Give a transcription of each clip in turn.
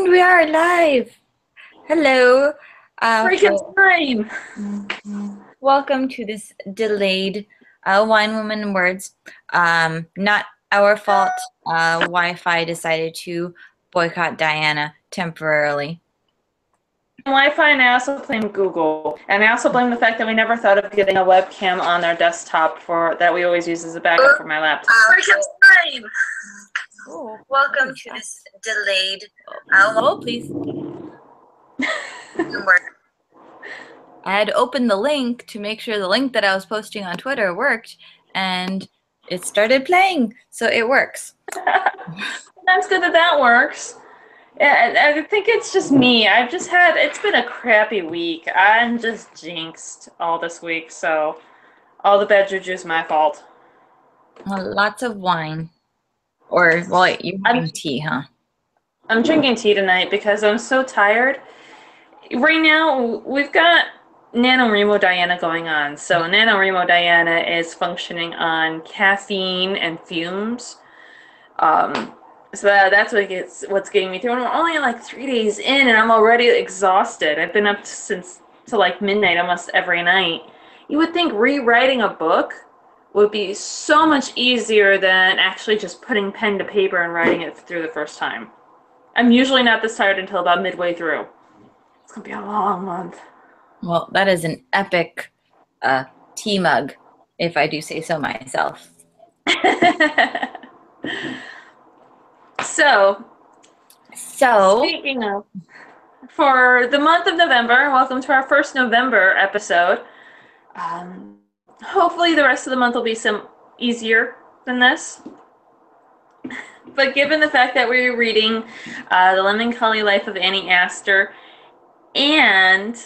And we are live. Hello. Uh, Freaking time. welcome to this delayed uh, Wine Woman Words. Um, not our fault. Uh, Wi Fi decided to boycott Diana temporarily. Wi-Fi, and I also blame Google, and I also blame the fact that we never thought of getting a webcam on our desktop for that we always use as a backup for my laptop. Freaking time. Welcome to this delayed uh, Oh, please. I had opened the link to make sure the link that I was posting on Twitter worked, and it started playing, so it works. That's good that that works. Yeah, I I think it's just me. I've just had it's been a crappy week. I'm just jinxed all this week, so all the bad juju is my fault. Well, lots of wine, or well, I'm- having tea, huh? I'm drinking tea tonight because I'm so tired. Right now, we've got NaNoWriMo Diana going on. So, NaNoWriMo Diana is functioning on caffeine and fumes. Um, so that, that's what gets what's getting me through. And we're only like three days in, and I'm already exhausted. I've been up since to like midnight almost every night. You would think rewriting a book would be so much easier than actually just putting pen to paper and writing it through the first time. I'm usually not this tired until about midway through. It's gonna be a long month. Well, that is an epic uh, tea mug, if I do say so myself. so, So, speaking of, for the month of November, welcome to our first November episode. Um, hopefully, the rest of the month will be some easier than this. But given the fact that we're reading uh, The Lemoncholy Life of Annie Aster, and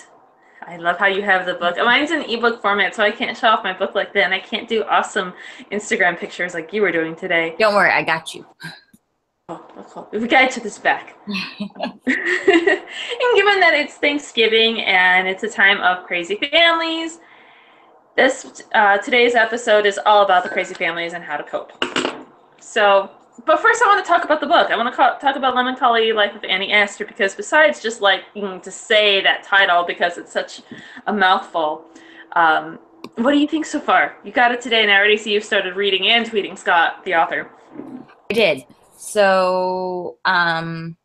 I love how you have the book. Mine's in ebook format, so I can't show off my book like that, and I can't do awesome Instagram pictures like you were doing today. don't worry, I got you. Oh. We gotta check this back. and given that it's Thanksgiving and it's a time of crazy families, this uh, today's episode is all about the crazy families and how to cope. So, but first, I want to talk about the book. I want to talk about Collie Life of Annie Aster because besides just liking to say that title because it's such a mouthful, um, what do you think so far? You got it today, and I already see you've started reading and tweeting Scott, the author. I did. So, um,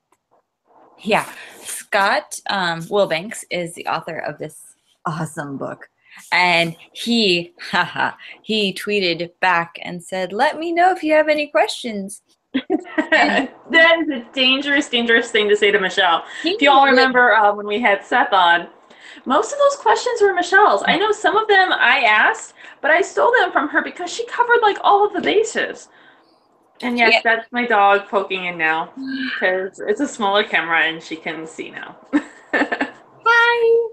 yeah, Scott um, Wilbanks is the author of this awesome book. And he, haha, he tweeted back and said, Let me know if you have any questions. that is a dangerous, dangerous thing to say to Michele. If you all remember uh, when we had Seth on, most of those questions were Michele's. I know some of them I asked, but I stole them from her because she covered like all of the bases. And yes, Yeah. that's my dog poking in now because it's a smaller camera and she can see now. Hi.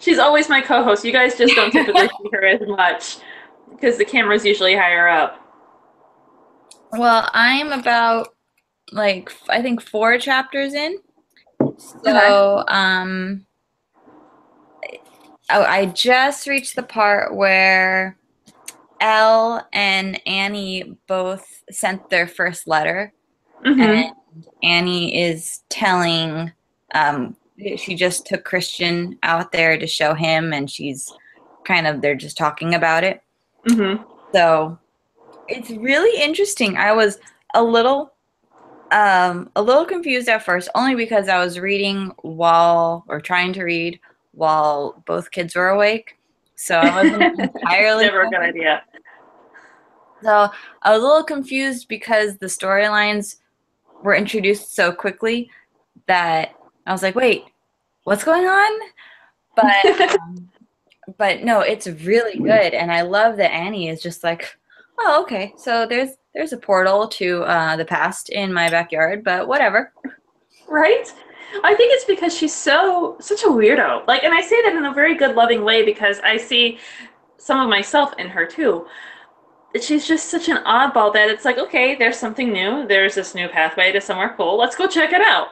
She's always my co-host. You guys just don't typically see her as much because the camera's usually higher up. Well, I'm about like I think four chapters in. So, um oh, I just reached the part where Elle and Annie both sent their first letter Mhm. and Annie is telling um she just took Christian out there to show him and she's kind of they're just talking about it. Mhm. So it's really interesting. I was a little um a little confused at first only because I was reading while or trying to read while both kids were awake. So I wasn't entirely Never a good idea. so I was a little confused because the storylines were introduced so quickly that I was like, wait, what's going on? But um, but no, it's really good, and I love that Annie is just like, oh, okay, so there's there's a portal to uh, the past in my backyard, but whatever. Right? I think it's because she's so such a weirdo. Like and I say that in a very good loving way because I see some of myself in her too. She's just such an oddball that it's like, okay, there's something new. There's this new pathway to somewhere cool. Let's go check it out.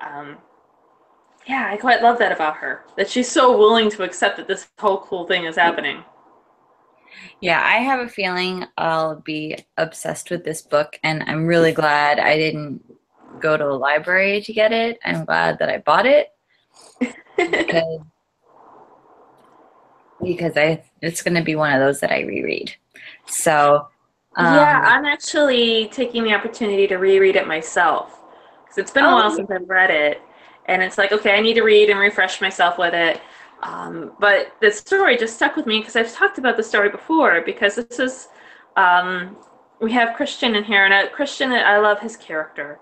Um, yeah, I quite love that about her. That she's so willing to accept that this whole cool thing is happening. Yeah, I have a feeling I'll be obsessed with this book, and I'm really glad I didn't go to the library to get it. I'm glad that I bought it because because I it's going to be one of those that I reread. So um, yeah, I'm actually taking the opportunity to reread it myself because it's been a Oh. while since I've read it, and it's like okay, I need to read and refresh myself with it. Um, but the story just stuck with me because I've talked about the story before because this is um, we have Christian in here, and uh, Christian I love his character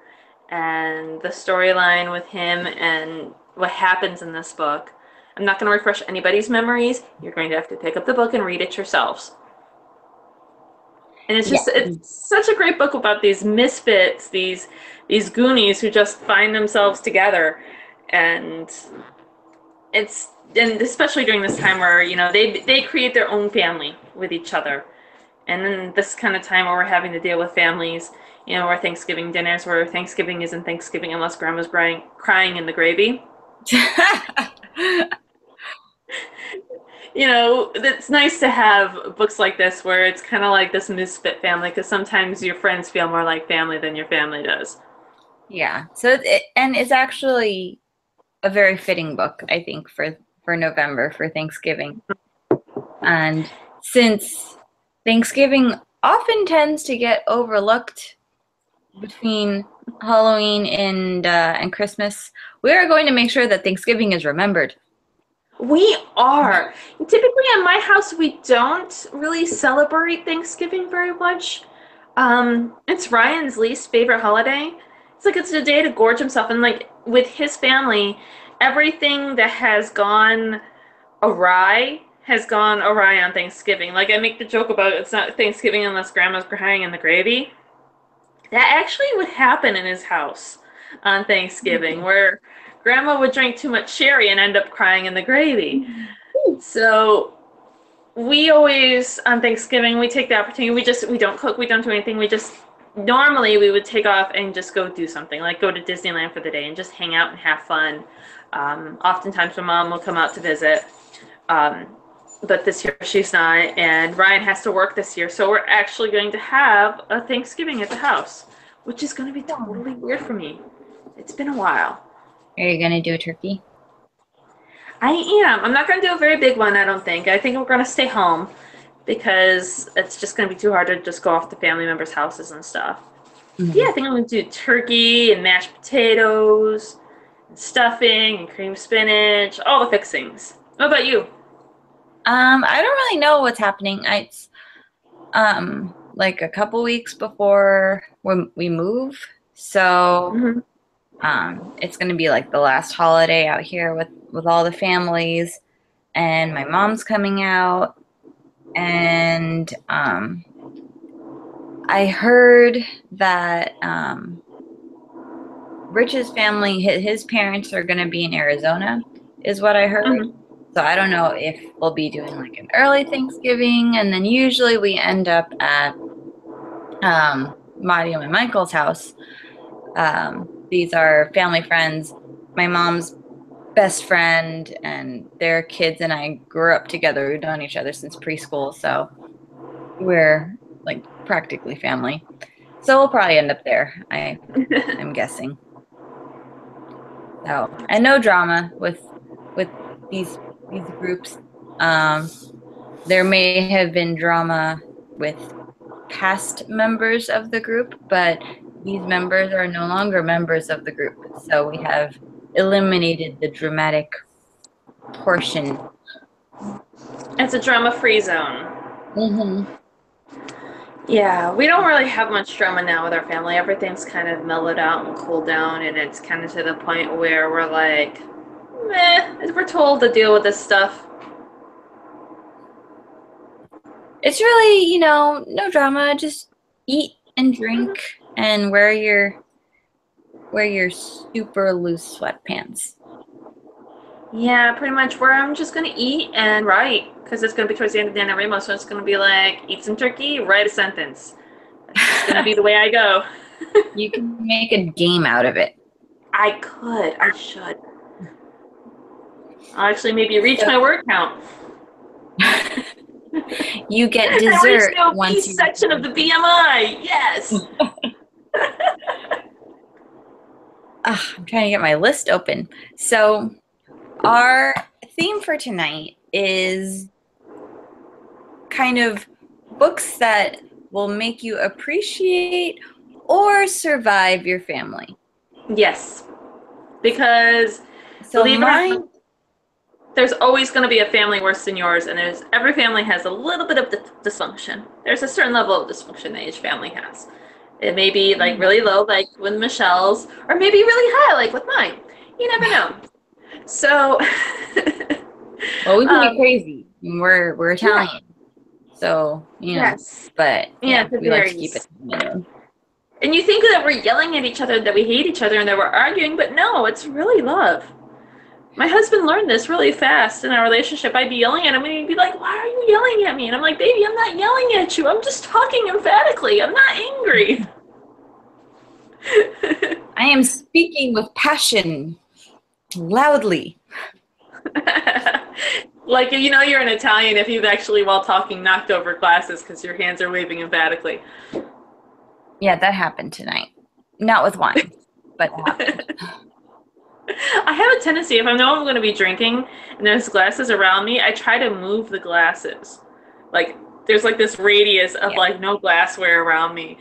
and the storyline with him and what happens in this book. I'm not going to refresh anybody's memories. You're going to have to pick up the book and read it yourselves. And it's just it's such a great book about these misfits, these these goonies who just find themselves together and it's and especially during this time where, you know, they they create their own family with each other. And then this kind of time where we're having to deal with families, you know, where Thanksgiving dinners where Thanksgiving isn't Thanksgiving unless grandma's crying crying in the gravy. you know, it's nice to have books like this where it's kind of like this misfit family because sometimes your friends feel more like family than your family does. yeah. So it, and it's actually a very fitting book, I think, for for November for Thanksgiving. And since Thanksgiving often tends to get overlooked between Halloween and uh, and Christmas, we are going to make sure that Thanksgiving is remembered. We are. Typically in my house, we don't really celebrate Thanksgiving very much. Um, it's Ryan's least favorite holiday. It's like it's a day to gorge himself. And like with his family, everything that has gone awry has gone awry on Thanksgiving. Like I make the joke about it's not Thanksgiving unless grandma's crying in the gravy. That actually would happen in his house on Thanksgiving, where grandma would drink too much sherry and end up crying in the gravy. So we always on Thanksgiving we take the opportunity. We just we don't cook, we don't do anything. We just normally we would take off and just go do something, like go to Disneyland for the day and just hang out and have fun. Um, oftentimes my mom will come out to visit. Um, but this year she's not, and Ryan has to work this year, so we're actually going to have a Thanksgiving at the house, which is going to be totally weird for me. It's been a while. Are you going to do a turkey? I am. I'm not going to do a very big one, I don't think. I think we're going to stay home because it's just going to be too hard to just go off to family members' houses and stuff. Yeah, I think I'm going to do turkey and mashed potatoes, and stuffing and cream spinach, all the fixings. What about you? Um, I don't really know what's happening. I, it's um like a couple weeks before when we move, so Mhm. Um, it's gonna be like the last holiday out here with with all the families, and my mom's coming out, and um, I heard that um, Rich's family, his, his parents are gonna be in Arizona, is what I heard. Mhm. So I don't know if we'll be doing like an early Thanksgiving, and then usually we end up at um, Mario and Michael's house. Um, these are family friends. My mom's best friend and their kids and I grew up together. We've known each other since preschool, so we're like practically family. So we'll probably end up there. I I'm guessing. So and no drama with with these these groups. Um, there may have been drama with past members of the group, but these members are no longer members of the group. So we have eliminated the dramatic portion. It's a drama free zone. Mm-hmm. Yeah, we don't really have much drama now with our family. Everything's kind of mellowed out and cooled down, and it's kind of to the point where we're like, meh, we're told to deal with this stuff. It's really, you know, no drama. Just eat and drink and wear your wear your super loose sweatpants. Yeah, pretty much where I'm just gonna eat and write because it's gonna be towards the end of the NaNoWriMo, so it's gonna be like eat some turkey, write a sentence. That's just gonna be the way I go. You can make a game out of it. I could, I should. I'll actually maybe reach my word count. You get dessert once you section of the BMI. Yes. Ah, I'm trying to get my list open. So, our theme for tonight is kind of books that will make you appreciate or survive your family. Yes. Because So Believe it or mine, there's always going to be a family worse than yours, and there's every family has a little bit of dysfunction. There's a certain level of dysfunction that each family has. It may be like really low, like with Michele's, or maybe really high, like with mine. You never know. So, well, we can um, be crazy. We're we're Italian, so you know. yes. But Yeah, yeah, we like to keep it. minimum. And you think that we're yelling at each other, that we hate each other, and that we're arguing, but no, it's really love. My husband learned this really fast in our relationship. I'd be yelling at him, and he'd be like, Why are you yelling at me? And I'm like, Baby, I'm not yelling at you. I'm just talking emphatically. I'm not angry. I am speaking with passion, loudly. like, you know, you're an Italian if you've actually, while talking, knocked over glasses because your hands are waving emphatically. Yeah, that happened tonight. Not with wine, but. I have a tendency, if I know I'm going to be drinking and there's glasses around me, I try to move the glasses. Like, there's like this radius of Yeah. like no glassware around me.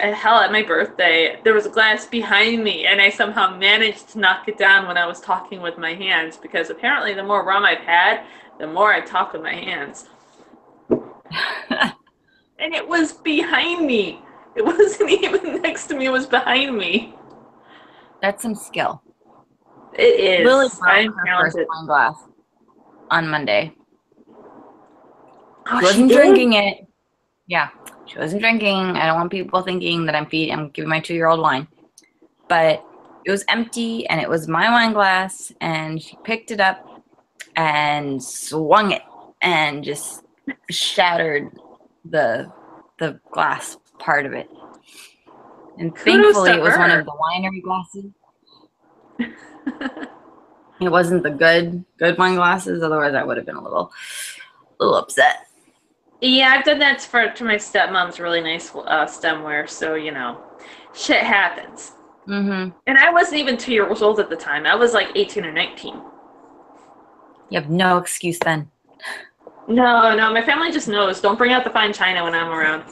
And hell, at my birthday, there was a glass behind me, and I somehow managed to knock it down when I was talking with my hands because apparently, the more rum I've had, the more I talk with my hands. And it was behind me. It wasn't even next to me, it was behind me. That's some skill. It is. Lily I'm her first wine glass on Monday. Oh, She wasn't drinking it. Yeah, she wasn't drinking. I don't want people thinking that I'm feeding. I'm giving my two-year-old wine, but it was empty and it was my wine glass. And she picked it up and swung it and just shattered the the glass part of it. And Kudos thankfully, it was one of the winery glasses. It wasn't the good good wine glasses. Otherwise, I would have been a little little upset. Yeah, I've done that for to my stepmom's really nice uh, stemware, so you know, shit happens. Mm-hmm. And I wasn't even two years old at the time. I was like 18 or 19. You have no excuse then. No, no, my family just knows. Don't bring out the fine china when I'm around.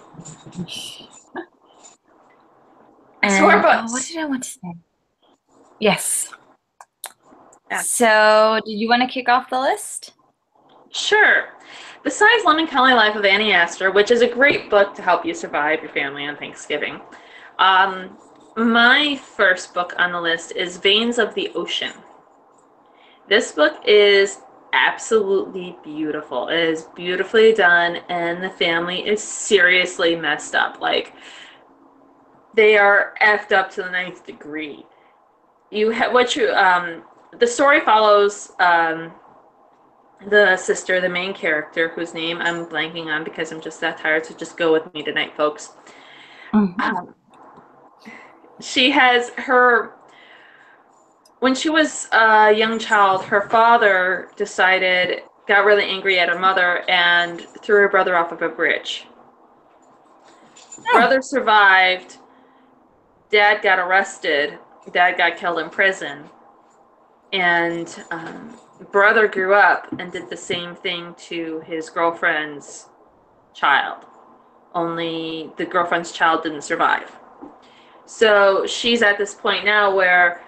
And, Score oh, books. what did I want to say? Yes. Yeah. So, did you want to kick off the list? Sure. Besides Lemoncholy Life of Annie Aster, which is a great book to help you survive your family on Thanksgiving, um, my first book on the list is Veins of the Ocean. This book is absolutely beautiful. It is beautifully done, and the family is seriously messed up. Like, they are effed up to the ninth degree. You have what you um the story follows um the sister, the main character, whose name I'm blanking on because I'm just that tired. So just go with me tonight, folks. Um, she has her. When she was a young child, her father decided, got really angry at her mother, and threw her brother off of a bridge. Brother survived. Dad got arrested. Dad got killed in prison. And um, brother grew up and did the same thing to his girlfriend's child. Only the girlfriend's child didn't survive. So she's at this point now where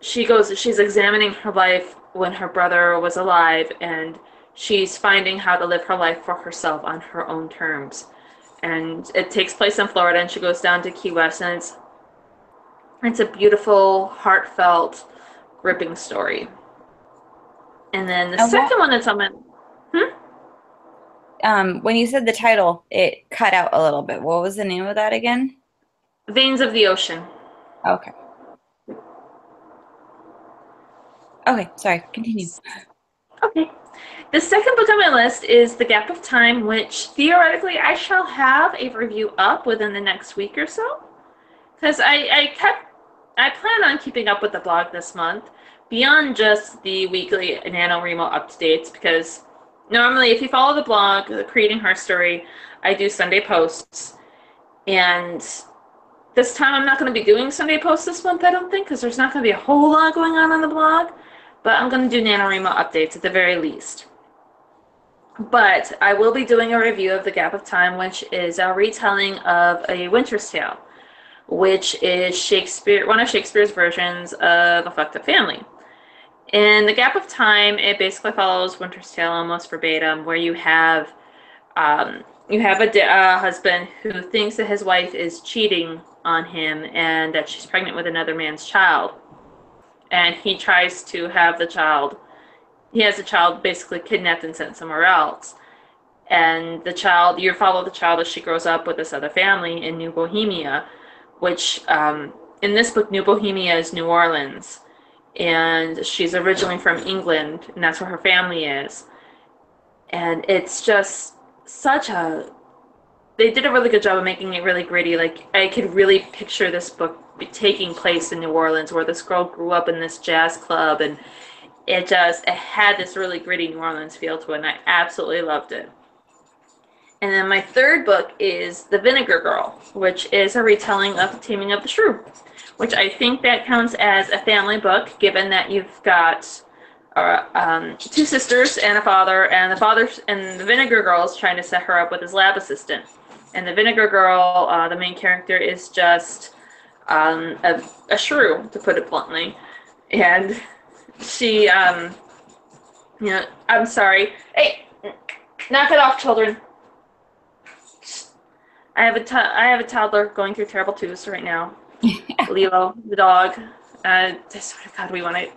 she goes, she's examining her life when her brother was alive and she's finding how to live her life for herself on her own terms. And it takes place in Florida and she goes down to Key West and it's it's a beautiful, heartfelt, gripping story. And then the second one that's on my Um, when you said the title, it cut out a little bit. What was the name of that again? Veins of the Ocean. Okay. Okay, sorry. Continue. Okay. The second book on my list is The Gap of Time, which theoretically I shall have a review up within the next week or so. Because I, I kept I plan on keeping up with the blog this month beyond just the weekly NaNoWriMo updates because normally if you follow the blog, the Creating Her Story, I do Sunday posts and this time I'm not going to be doing Sunday posts this month, I don't think, because there's not going to be a whole lot going on on the blog. But I'm going to do NaNoWriMo updates at the very least. But I will be doing a review of The Gap of Time, which is a retelling of A Winter's Tale, which is Shakespeare, one of Shakespeare's versions of A Fucked Up Family. In The Gap of Time, it basically follows Winter's Tale almost verbatim, where you have um, you have a, a husband who thinks that his wife is cheating on him and that she's pregnant with another man's child. And he tries to have the child, he has the child basically kidnapped and sent somewhere else. And the child, you follow the child as she grows up with this other family in New Bohemia, which um, in this book, New Bohemia is New Orleans. And she's originally from England, and that's where her family is. And it's just such a they did a really good job of making it really gritty. Like I could really picture this book taking place in New Orleans, where this girl grew up in this jazz club, and it just it had this really gritty New Orleans feel to it, and I absolutely loved it. And then my third book is The Vinegar Girl, which is a retelling of The Taming of the Shrew, which I think that counts as a family book, given that you've got uh, um, two sisters and a father, and the father and the Vinegar Girl is trying to set her up with his lab assistant and the Vinegar Girl, uh, the main character, is just um, a, a shrew, to put it bluntly, and she, um, you know, I'm sorry. Hey, knock it off, children. I have a t- I have a toddler going through terrible twos right now. Lilo, the dog. Uh, I swear to God, we want to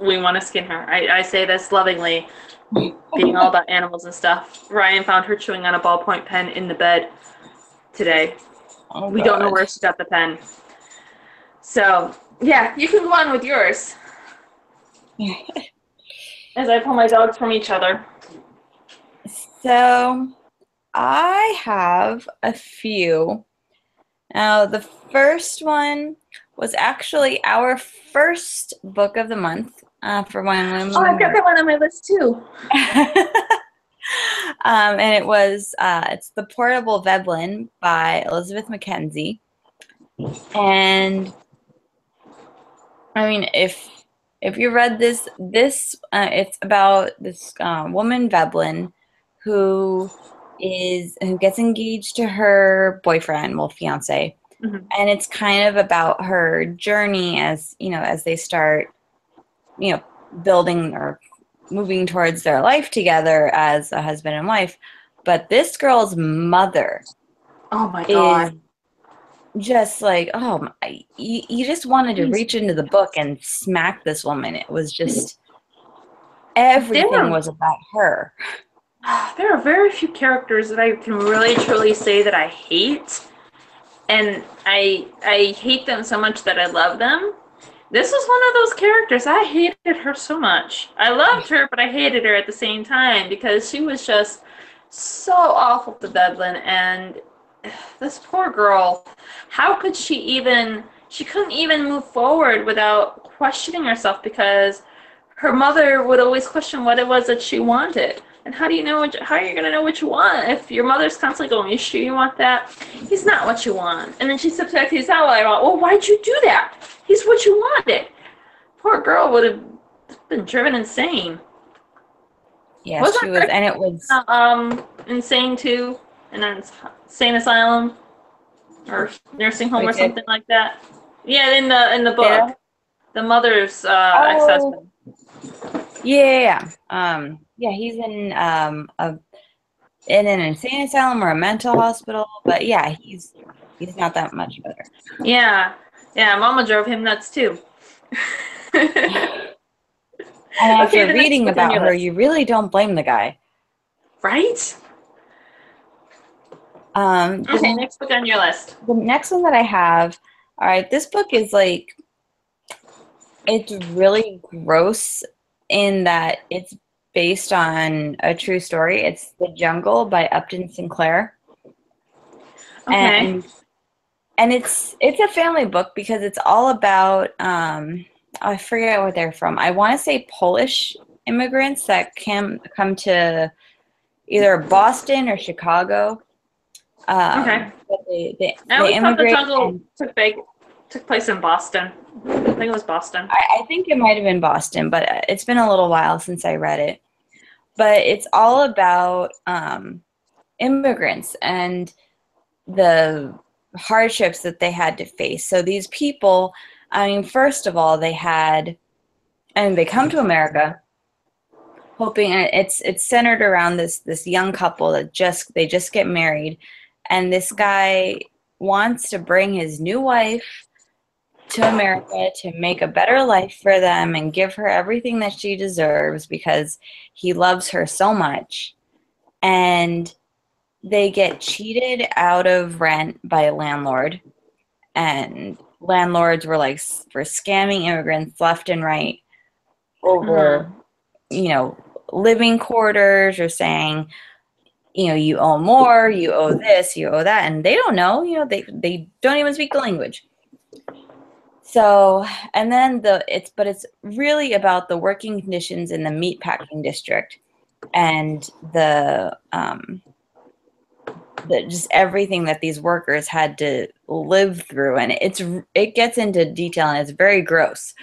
we want to skin her. I, I say this lovingly, being all about animals and stuff. Ryan found her chewing on a ballpoint pen in the bed today. Oh, we God. don't know where she got the pen. So, yeah, you can go on with yours. As I pull my dogs from each other. So, I have a few. Now, the first one was actually our first book of the month uh, for Wine Women. Oh, I've got that one on my list too. um, and it was uh, it's the Portable Veblen by Elizabeth McKenzie, and I mean if if you read this this uh, it's about this uh, woman Veblen who is who gets engaged to her boyfriend, well fiance, mm-hmm. and it's kind of about her journey as you know as they start you know building or moving towards their life together as a husband and wife. But this girl's mother. Oh my god. Just like, oh, my, you, you just wanted to reach into the book and smack this woman. It was just everything Damn. was about her. There are very few characters that I can really truly say that I hate. And I I hate them so much that I love them. This was one of those characters. I hated her so much. I loved her, but I hated her at the same time because she was just so awful to Veblen. And this poor girl, how could she even? She couldn't even move forward without questioning herself because her mother would always question what it was that she wanted. And how do you know what, how are you going to know what you want if your mother's constantly going, you sure you want that? He's not what you want. And then she said, he's not what I want. Well, why'd you do that? He's what you wanted. Poor girl would have been driven insane. Yes, Wasn't she was, and it was um insane too, in an insane asylum or nursing home or something like that. Yeah, in the in the book, yeah. the mother's uh, oh. ex-husband. Yeah, um, yeah, he's in um a in an insane asylum or a mental hospital, but yeah, he's he's not that much better. Yeah, yeah, Mama drove him nuts too. and after okay, reading about her, you really don't blame the guy, right? Um, okay, next book on your list. The next one that I have, all right, this book is like it's really gross in that it's based on a true story. It's The Jungle by Upton Sinclair. Okay. And and it's it's a family book because it's all about um, I forget where they're from. I want to say Polish immigrants that can come to either Boston or Chicago Um, Okay. but They, they, I always thought the jungle and- took, big, took place in Boston. I think it was Boston. I, I think it might have been Boston, but uh, it's been a little while since I read it. But it's all about um, immigrants and the hardships that they had to face. So these people, I mean, first of all, they had, and they come to America hoping it's it's centered around this this young couple that just they just get married and this guy wants to bring his new wife to America to make a better life for them and give her everything that she deserves because he loves her so much. And they get cheated out of rent by a landlord. And landlords were like for scamming immigrants left and right over, mm-hmm. you know, living quarters or saying, you know, you owe more, you owe this, you owe that, and they don't know, you know, they they don't even speak the language. So, and then the it's but it's really about the working conditions in the meatpacking district and the um the just everything that these workers had to live through and it's it gets into detail and it's very gross.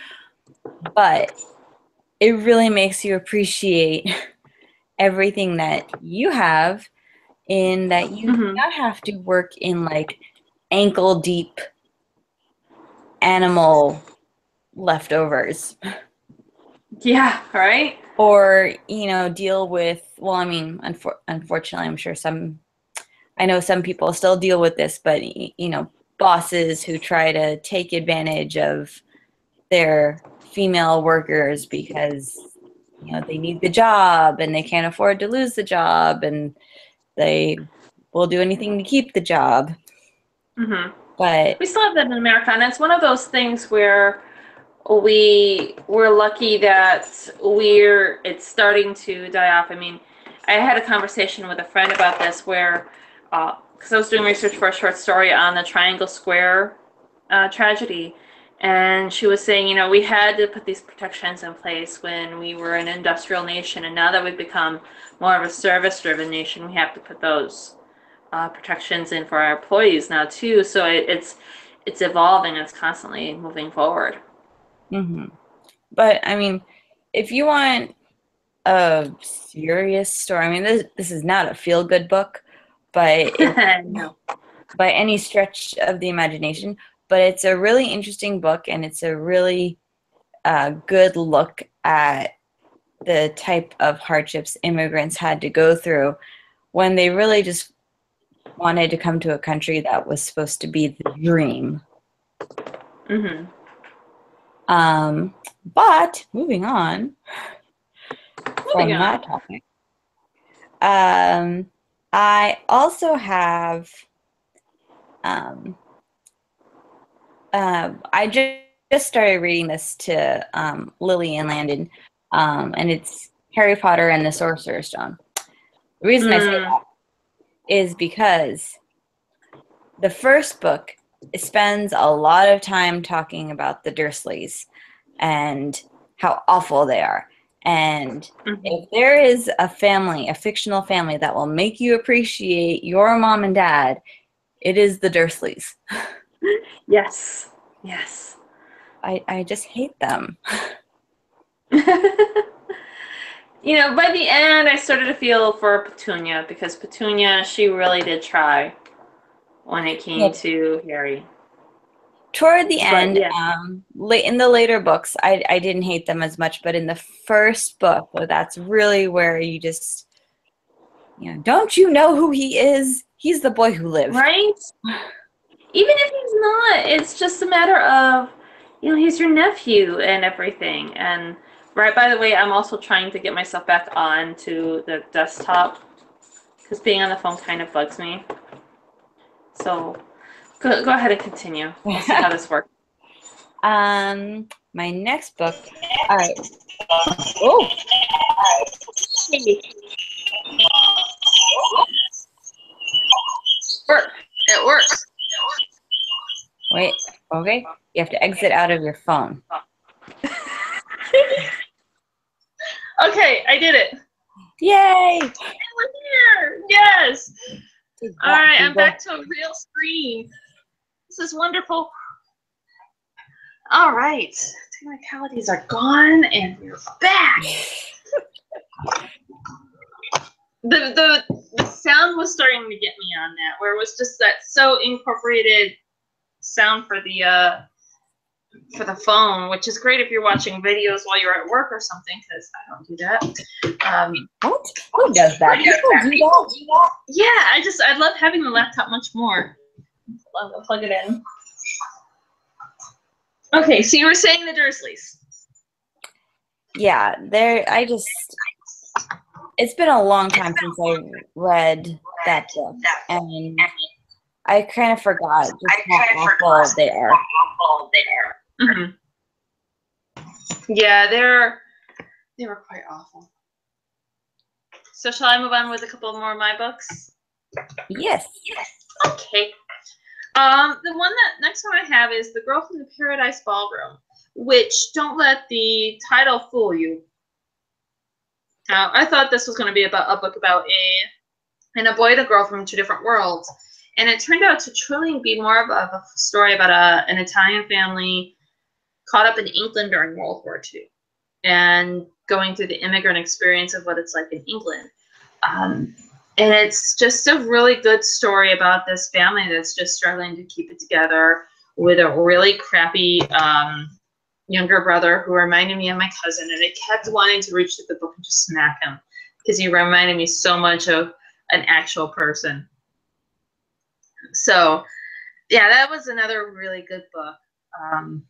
But it really makes you appreciate everything that you have in that you do Mhm. not have to work in like ankle deep animal leftovers. Yeah, right? or you know deal with well i mean unfor- unfortunately i'm sure some i know some people still deal with this but you know bosses who try to take advantage of their female workers because you know they need the job and they can't afford to lose the job and they will do anything to keep the job. Hmm but We still have that in America, and it's one of those things where we we're lucky that we're it's starting to die off. I mean, I had a conversation with a friend about this where because I was doing research for a short story on the Triangle Square uh, tragedy, and she was saying, you know, we had to put these protections in place when we were an industrial nation, and now that we've become more of a service-driven nation, we have to put those uh, protections in for our employees now too. So it, it's it's evolving. It's constantly moving forward. hmm But I mean, if you want a serious story, I mean, this this is not a feel good book, but no. by any stretch of the imagination. But it's a really interesting book, and it's a really uh, good look at the type of hardships immigrants had to go through when they really just wanted to come to a country that was supposed to be the dream. Mm-hmm. Um, but moving on from Moving on. that topic, um, I also have, um, um, I just, just started reading this to um, Lily and Landon, um, and it's Harry Potter and the Sorcerer's Stone. The reason I say Mm. that is because the first book spends a lot of time talking about the Dursleys and how awful they are. And Mhm. if there is a family, a fictional family that will make you appreciate your mom and dad, it is the Dursleys. Yes. Yes. I, I just hate them. you know, by the end, I started to feel for Petunia because Petunia, she really did try when it came Yeah. to Harry. Toward the But, end, yeah. um, late in the later books, I, I didn't hate them as much, but in the first book, well, that's really where you just, you know, don't you know who he is? He's the boy who lived. Right? Even if he's not, it's just a matter of, you know, he's your nephew and everything. And right, by the way, I'm also trying to get myself back on to the desktop because being on the phone kind of bugs me. So go, go ahead and continue. We'll see how this works. Um, my next book. All right. Oh, Work. It works. wait. Okay. You have to exit out of your phone. Okay, I did it. Yay! We're here. Yes. All right, I'm back to a real screen. This is wonderful. All right, technicalities are gone, and we're back. the, the the sound was starting to get me on that, where it was just that so incorporated sound for the uh for the phone, which is great if you're watching videos while you're at work or something, because I don't do that. Um, what? Who does that? People do that? Yeah, I just I love having the laptop much more. I'll plug it in. Okay, so you were saying the Dursleys. Yeah, there. I just. It's been a long time since I read that book, and I kind of forgot just how awful they are. Mm-hmm. Yeah, they're they were quite awful. So shall I move on with a couple more of my books? Yes. Yes. Okay. Um, the one that next one I have is The Girl from the Paradise Ballroom, which don't let the title fool you. Now, I thought this was going to be about a book about a and a boy and a girl from two different worlds, and it turned out to truly be more of a, story about a, an Italian family caught up in England during World War II and going through the immigrant experience of what it's like in England. Um, and it's just a really good story about this family that's just struggling to keep it together with a really crappy um, younger brother who reminded me of my cousin. And I kept wanting to reach the book and just smack him because he reminded me so much of an actual person. So, yeah, that was another really good book. Um,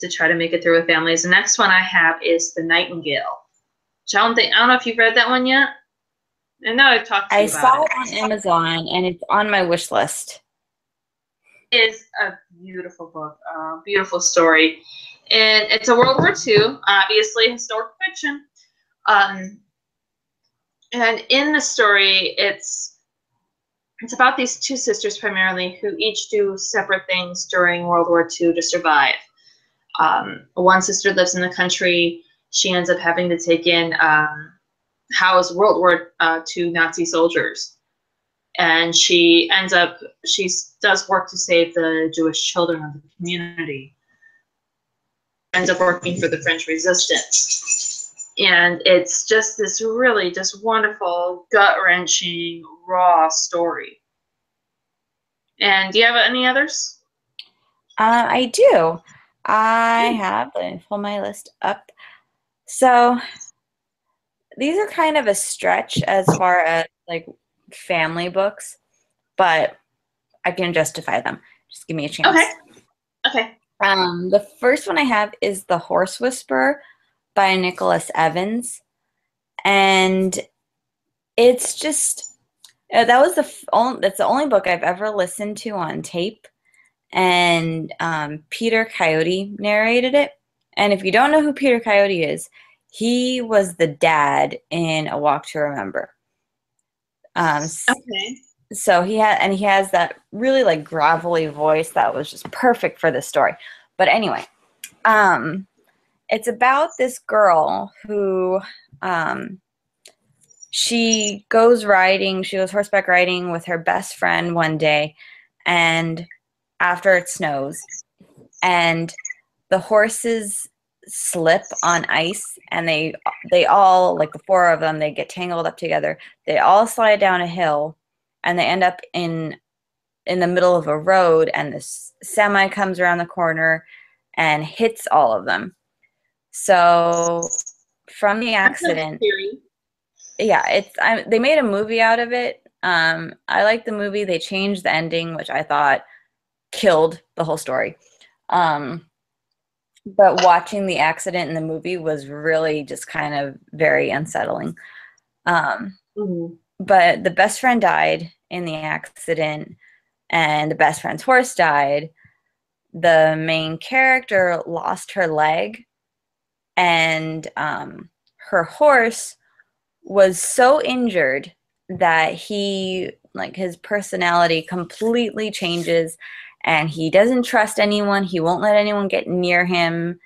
to try to make it through with families. The next one I have is The Nightingale. I don't think I don't know if you've read that one yet. I know I've talked to I you about saw it. on Amazon and it's on my wish list. is a beautiful book, uh, beautiful story, and it's a World War II, obviously historical fiction. Um, and in the story, it's it's about these two sisters primarily who each do separate things during World War II to survive. Um, one sister lives in the country. She ends up having to take in um, house World War uh, II Nazi soldiers, and she ends up she does work to save the Jewish children of the community. Ends up working for the French Resistance, and it's just this really just wonderful, gut wrenching, raw story. And do you have any others? Uh, I do. I have, let me pull my list up. So these are kind of a stretch as far as like family books, but I can justify them. Just give me a chance. Okay. Okay. Um, the first one I have is The Horse Whisperer by Nicholas Evans. And it's just that was the f- only, that's the only book I've ever listened to on tape. And um, Peter Coyote narrated it. And if you don't know who Peter Coyote is, he was the dad in A Walk to Remember. Um, Okay. so he had and he has that really like gravelly voice that was just perfect for this story but anyway um it's about this girl who um she goes riding she goes horseback riding with her best friend one day and after it snows and the horses slip on ice and they they all like the four of them they get tangled up together they all slide down a hill and they end up in in the middle of a road and this semi comes around the corner and hits all of them so from the accident. Yeah it's I, they made a movie out of it. Um i like the movie. They changed the ending which i thought killed the whole story. Um but watching the accident in the movie was really just kind of very unsettling. Um Mhm. but the best friend died in the accident and the best friend's horse died. The main character lost her leg and um, her horse was so injured that he like his personality completely changes and he doesn't trust anyone he won't let anyone get near him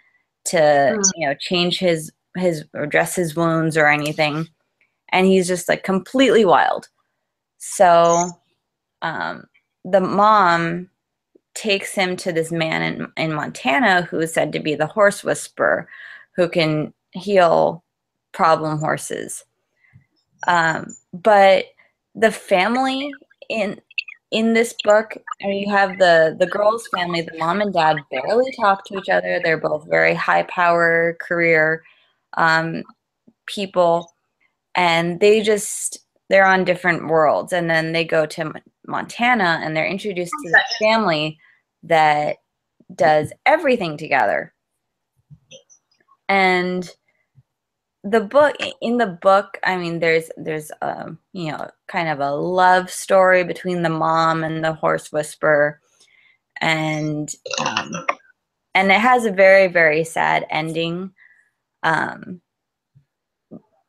to Mm. you know change his his or dress his wounds or anything and he's just like completely wild so um, the mom takes him to this man in, in Montana who is said to be the horse whisperer who can heal problem horses. Um, but the family in in this book, I mean, you have the the girls' family. The mom and dad barely talk to each other. They're both very high power career um, people, and they just they're on different worlds. And then they go to Montana, and they're introduced to this family that does everything together. And the book in the book i mean there's there's um you know kind of a love story between the mom and the horse whisperer. And um, and it has a very very sad ending. Um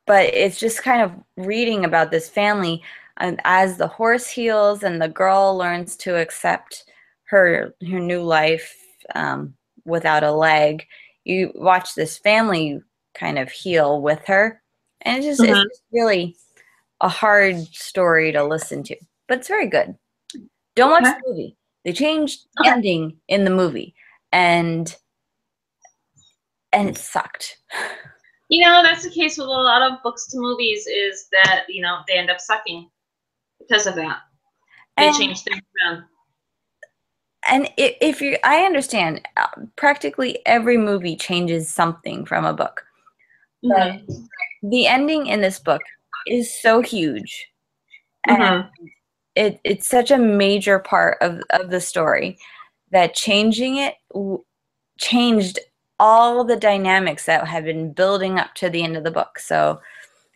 but it's just kind of reading about this family. And as the horse heals and the girl learns to accept her her new life um, without a leg you watch this family kind of heal with her. And it's just, mm-hmm. it's just really a hard story to listen to, but it's very good. Don't watch okay. the movie. They changed okay. ending in the movie, and and it sucked. You know, that's the case with a lot of books to movies. Is that you know they end up sucking because of that. They and, change things around. And if you, I understand, uh, practically every movie changes something from a book. Mm-hmm. The ending in this book is so huge. Mm-hmm. And it, it's such a major part of, of the story that changing it w- changed all the dynamics that have been building up to the end of the book. So,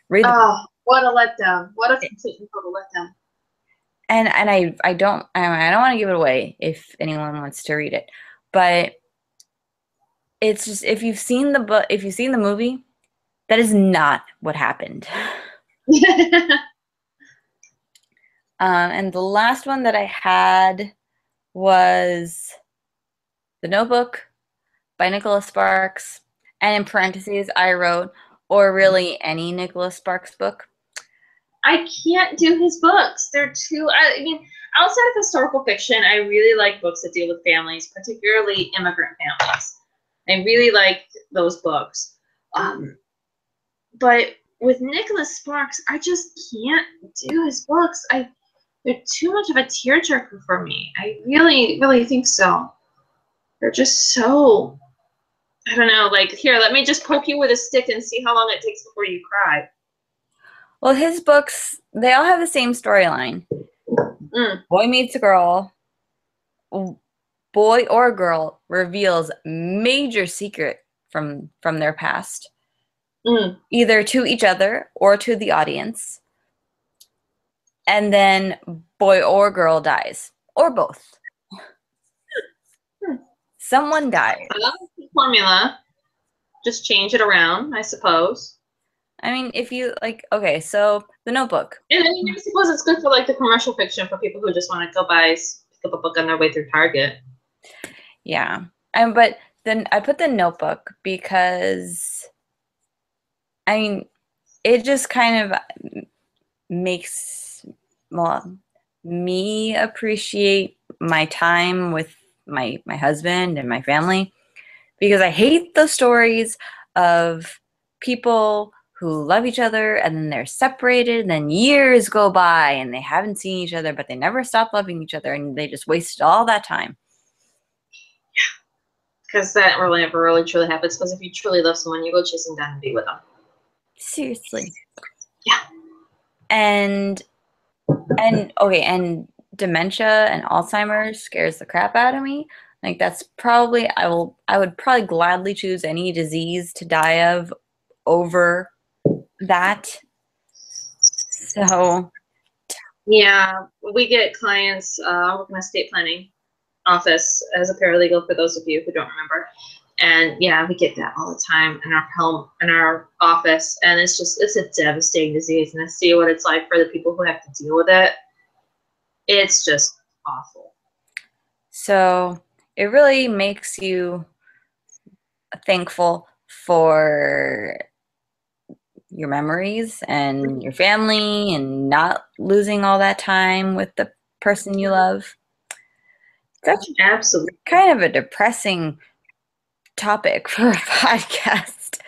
read. Oh, what a letdown! What a complete and total letdown. And and I I don't I don't want to give it away if anyone wants to read it, but it's just if you've seen the book if you've seen the movie, that is not what happened. um, and the last one that I had was The Notebook by Nicholas Sparks. And in parentheses, I wrote, or really any Nicholas Sparks book. I can't do his books. They're too, I mean, outside of historical fiction, I really like books that deal with families, particularly immigrant families. I really like those books. Um, but with Nicholas Sparks, I just can't do his books. I they're too much of a tearjerker for me. I really, really think so. They're just so I don't know, like here, let me just poke you with a stick and see how long it takes before you cry. Well, his books, they all have the same storyline. Mm. Boy meets a girl. Boy or girl reveals major secret from from their past mm. either to each other or to the audience. And then boy or girl dies, or both. Someone dies. Formula. Just change it around, I suppose. I mean, if you like, okay, so the Notebook. And I mean, I suppose it's good for like the commercial fiction for people who just want to go buy pick up a book on their way through Target. Yeah, and but then I put the Notebook because I mean, it just kind of makes well me appreciate my time with my my husband and my family because I hate the stories of people who love each other and then they're separated and then years go by and they haven't seen each other but they never stop loving each other and they just wasted all that time. Because that really never really truly happens because if you truly love someone you go them down and be with them. Seriously. Yeah. And and okay, and dementia and Alzheimer's scares the crap out of me. Like that's probably I will I would probably gladly choose any disease to die of over that. So yeah, we get clients. Uh, I work in estate planning office as a paralegal. For those of you who don't remember, and yeah, we get that all the time in our home, in our office, and it's just it's a devastating disease. And I see what it's like for the people who have to deal with it. It's just awful. So it really makes you thankful for your memories and mm-hmm. your family and not losing all that time with the person you love. That's Absolutely. kind of a depressing topic for a podcast.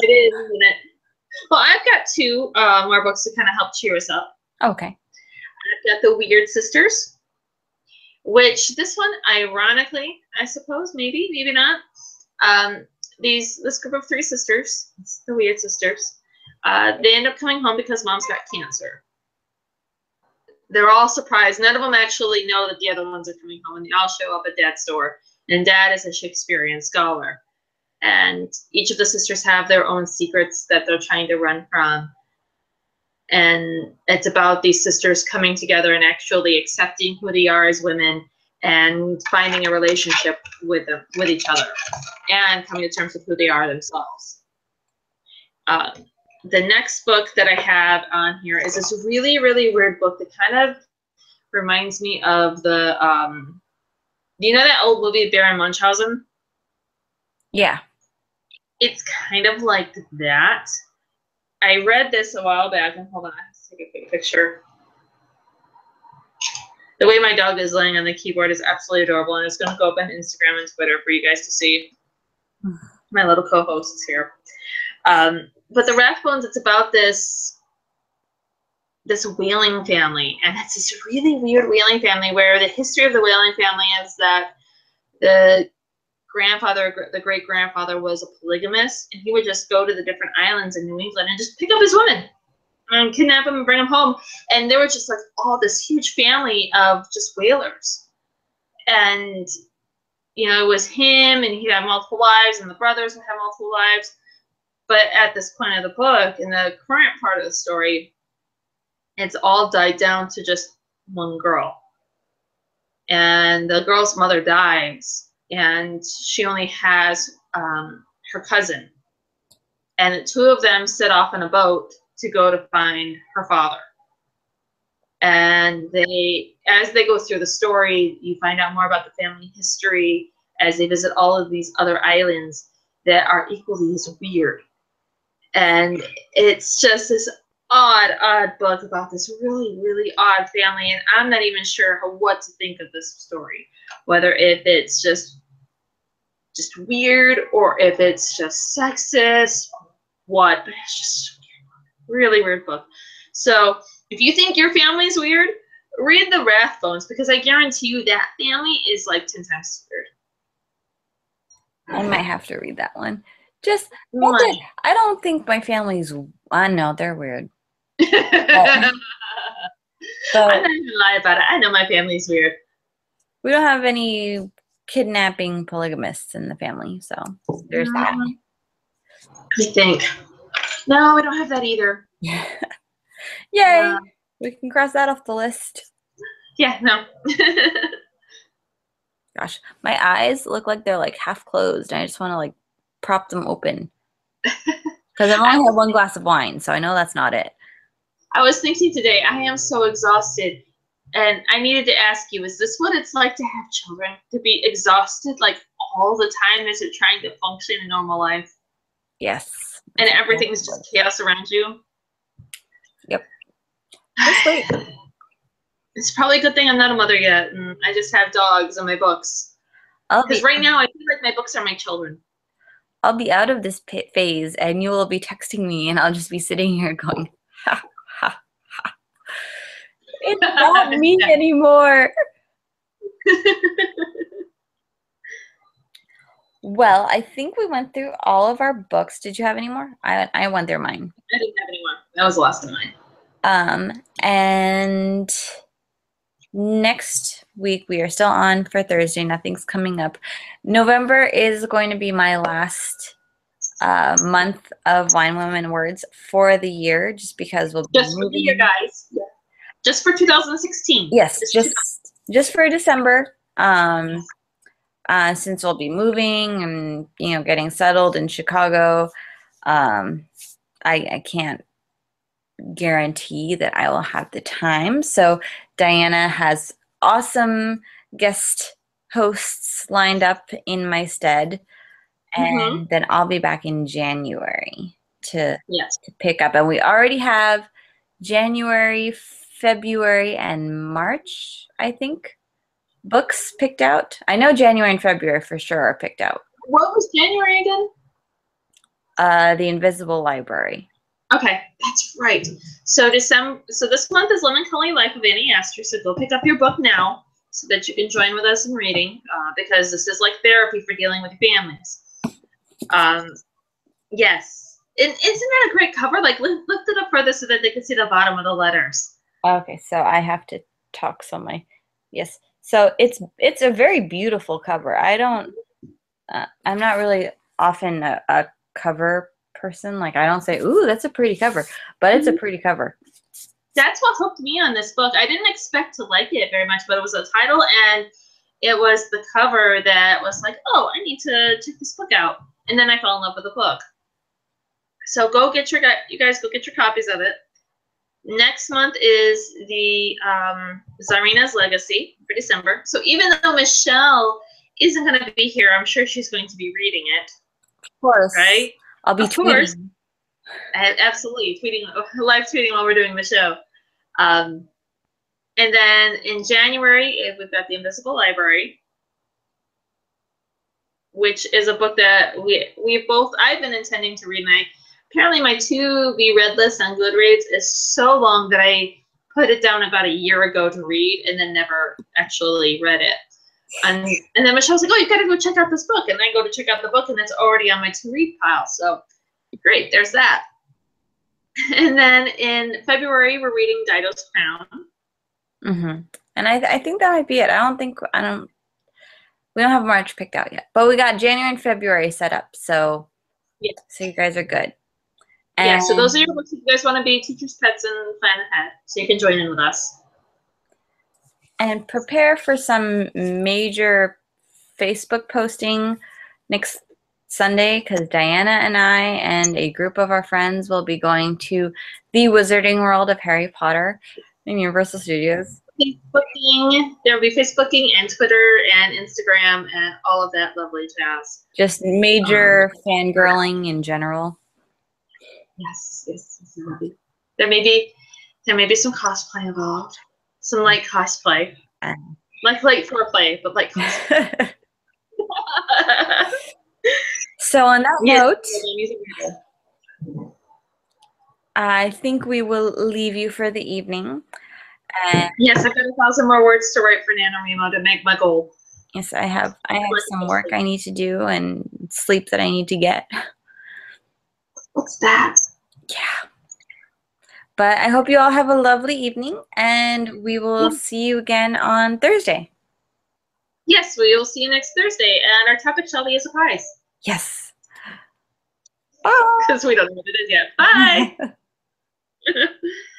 It is, isn't it? Well, I've got two uh, more books to kind of help cheer us up. Okay. I've got The Weird Sisters, which this one, ironically, I suppose, maybe, maybe not. Um, these this group of three sisters, the Weird Sisters, uh, they end up coming home because mom's got cancer. They're all surprised. None of them actually know that the other ones are coming home, and they all show up at dad's door. And dad is a Shakespearean scholar. And each of the sisters have their own secrets that they're trying to run from. And it's about these sisters coming together and actually accepting who they are as women and finding a relationship with them, with each other, and coming to terms with who they are themselves. Uh, the next book that I have on here is this really, really weird book that kind of reminds me of the, um, you know that old movie Baron Munchausen? Yeah. It's kind of like that. I read this a while back, and hold on, let's take a quick picture. The way my dog is laying on the keyboard is absolutely adorable, and it's going to go up on Instagram and Twitter for you guys to see. My little co-host is here. Um, but the Rathbones, it's about this this whaling family, and it's this really weird whaling family where the history of the whaling family is that the grandfather, the great grandfather, was a polygamist, and he would just go to the different islands in New England and just pick up his women and kidnap them and bring them home. And there was just like all this huge family of just whalers, and you know it was him, and he had multiple wives, and the brothers would have multiple wives. But at this point of the book, in the current part of the story, it's all died down to just one girl. And the girl's mother dies, and she only has um, her cousin. And the two of them set off in a boat to go to find her father. And they, as they go through the story, you find out more about the family history as they visit all of these other islands that are equally as weird. And it's just this odd, odd book about this really, really odd family, and I'm not even sure how, what to think of this story. Whether if it's just just weird or if it's just sexist, what? But it's just really weird book. So if you think your family's weird, read the Rathbones because I guarantee you that family is like ten times weird. I might have to read that one. Just Why? I don't think my family's I know they're weird. I'm not even lie about it. I know my family's weird. we don't have any kidnapping polygamists in the family, so there's that. Mm. I think. No, we don't have that either. Yay! Yeah. We can cross that off the list. Yeah, no. Gosh, my eyes look like they're like half closed. And I just want to like prop them open because I've only had one glass of wine, so I know that's not it. I was thinking today, I am so exhausted. And I needed to ask you, is this what it's like to have children? To be exhausted like all the time as you're trying to function in normal life? Yes. And everything is just chaos around you? Wait. It's probably a good thing I'm not a mother yet. And I just have dogs and my books. Because right now, I feel like my books are my children. I'll be out of this pit phase, and you will be texting me, and I'll just be sitting here going. It's not me anymore. Well, I think we went through all of our books. Did you have any more? I I went through mine. I didn't have any more. That was the last of mine. Um, and next week we are still on for Thursday. Nothing's coming up. November is going to be my last uh, month of Wine Women Words for the year, just because we'll be Just for the year, guys. Just for 2016. Yes, Just just just for December. Um, uh, since we'll be moving and you know getting settled in Chicago, um, I I can't guarantee that I will have the time. So Diana has awesome guest hosts lined up in my stead, and then I'll be back in January to Yes. to pick up. And we already have January February and March, I think, books picked out. I know January and February for sure are picked out. What was January again? Uh, the Invisible Library. Okay, that's right. So December. So this month is Lemoncholy Life of Annie Aster. So go pick up your book now, so that you can join with us in reading, uh, because this is like therapy for dealing with families. Um, yes, and isn't that a great cover? Like lift, lift it up further so that they can see the bottom of the letters. Okay, so I have to talk so my yes. So it's it's a very beautiful cover. I don't. Uh, I'm not really often a, a cover person. Like I don't say, "Ooh, that's a pretty cover," but it's a mm-hmm. pretty cover. That's what hooked me on this book. I didn't expect to like it very much, but it was a title and it was the cover that was like, "Oh, I need to check this book out," and then I fell in love with the book. So go get your you guys go get your copies of it. Next month is the um, Tsarina's Legacy for December. So even though Michele isn't going to be here, I'm sure she's going to be reading it. Of course. Right? I'll be of tweeting. Course. Absolutely. Tweeting, live tweeting while we're doing the show. Um, and then in January, we've got The Invisible Library, which is a book that we we both I've been intending to read. And I apparently my to be read list on Goodreads is so long that I put it down about a year ago to read and then never actually read it. And and then Michele's like, "Oh, you've got to go check out this book," and I go to check out the book, and it's already on my to read pile. So great, there's that. And then in February, we're reading Dido's Crown. Mm-hmm. And I, I think that might be it. I don't think I don't. We don't have March picked out yet, but we got January and February set up. So yeah, so you guys are good. And yeah, so those are your books if you guys want to be teachers' pets and plan ahead, so you can join in with us and prepare for some major Facebook posting next Sunday because Diana and I and a group of our friends will be going to the Wizarding World of Harry Potter in Universal Studios. Facebooking, there will be Facebooking and Twitter and Instagram and all of that lovely jazz. Just major um, fangirling in general. Yes, yes, there may be there may be some cosplay involved some like cosplay, like like foreplay, but like cosplay. so on that note, I think we will leave you for the evening. And yes, I've got a thousand more words to write for NaNoWriMo to make my goal. Yes, I have. I have some work I need to do and sleep that I need to get. What's that? Yeah. But I hope you all have a lovely evening, and we will see you again on Thursday. Yes, we will see you next Thursday, and our topic shall be a surprise. Yes. Because we don't know what it is yet. Bye.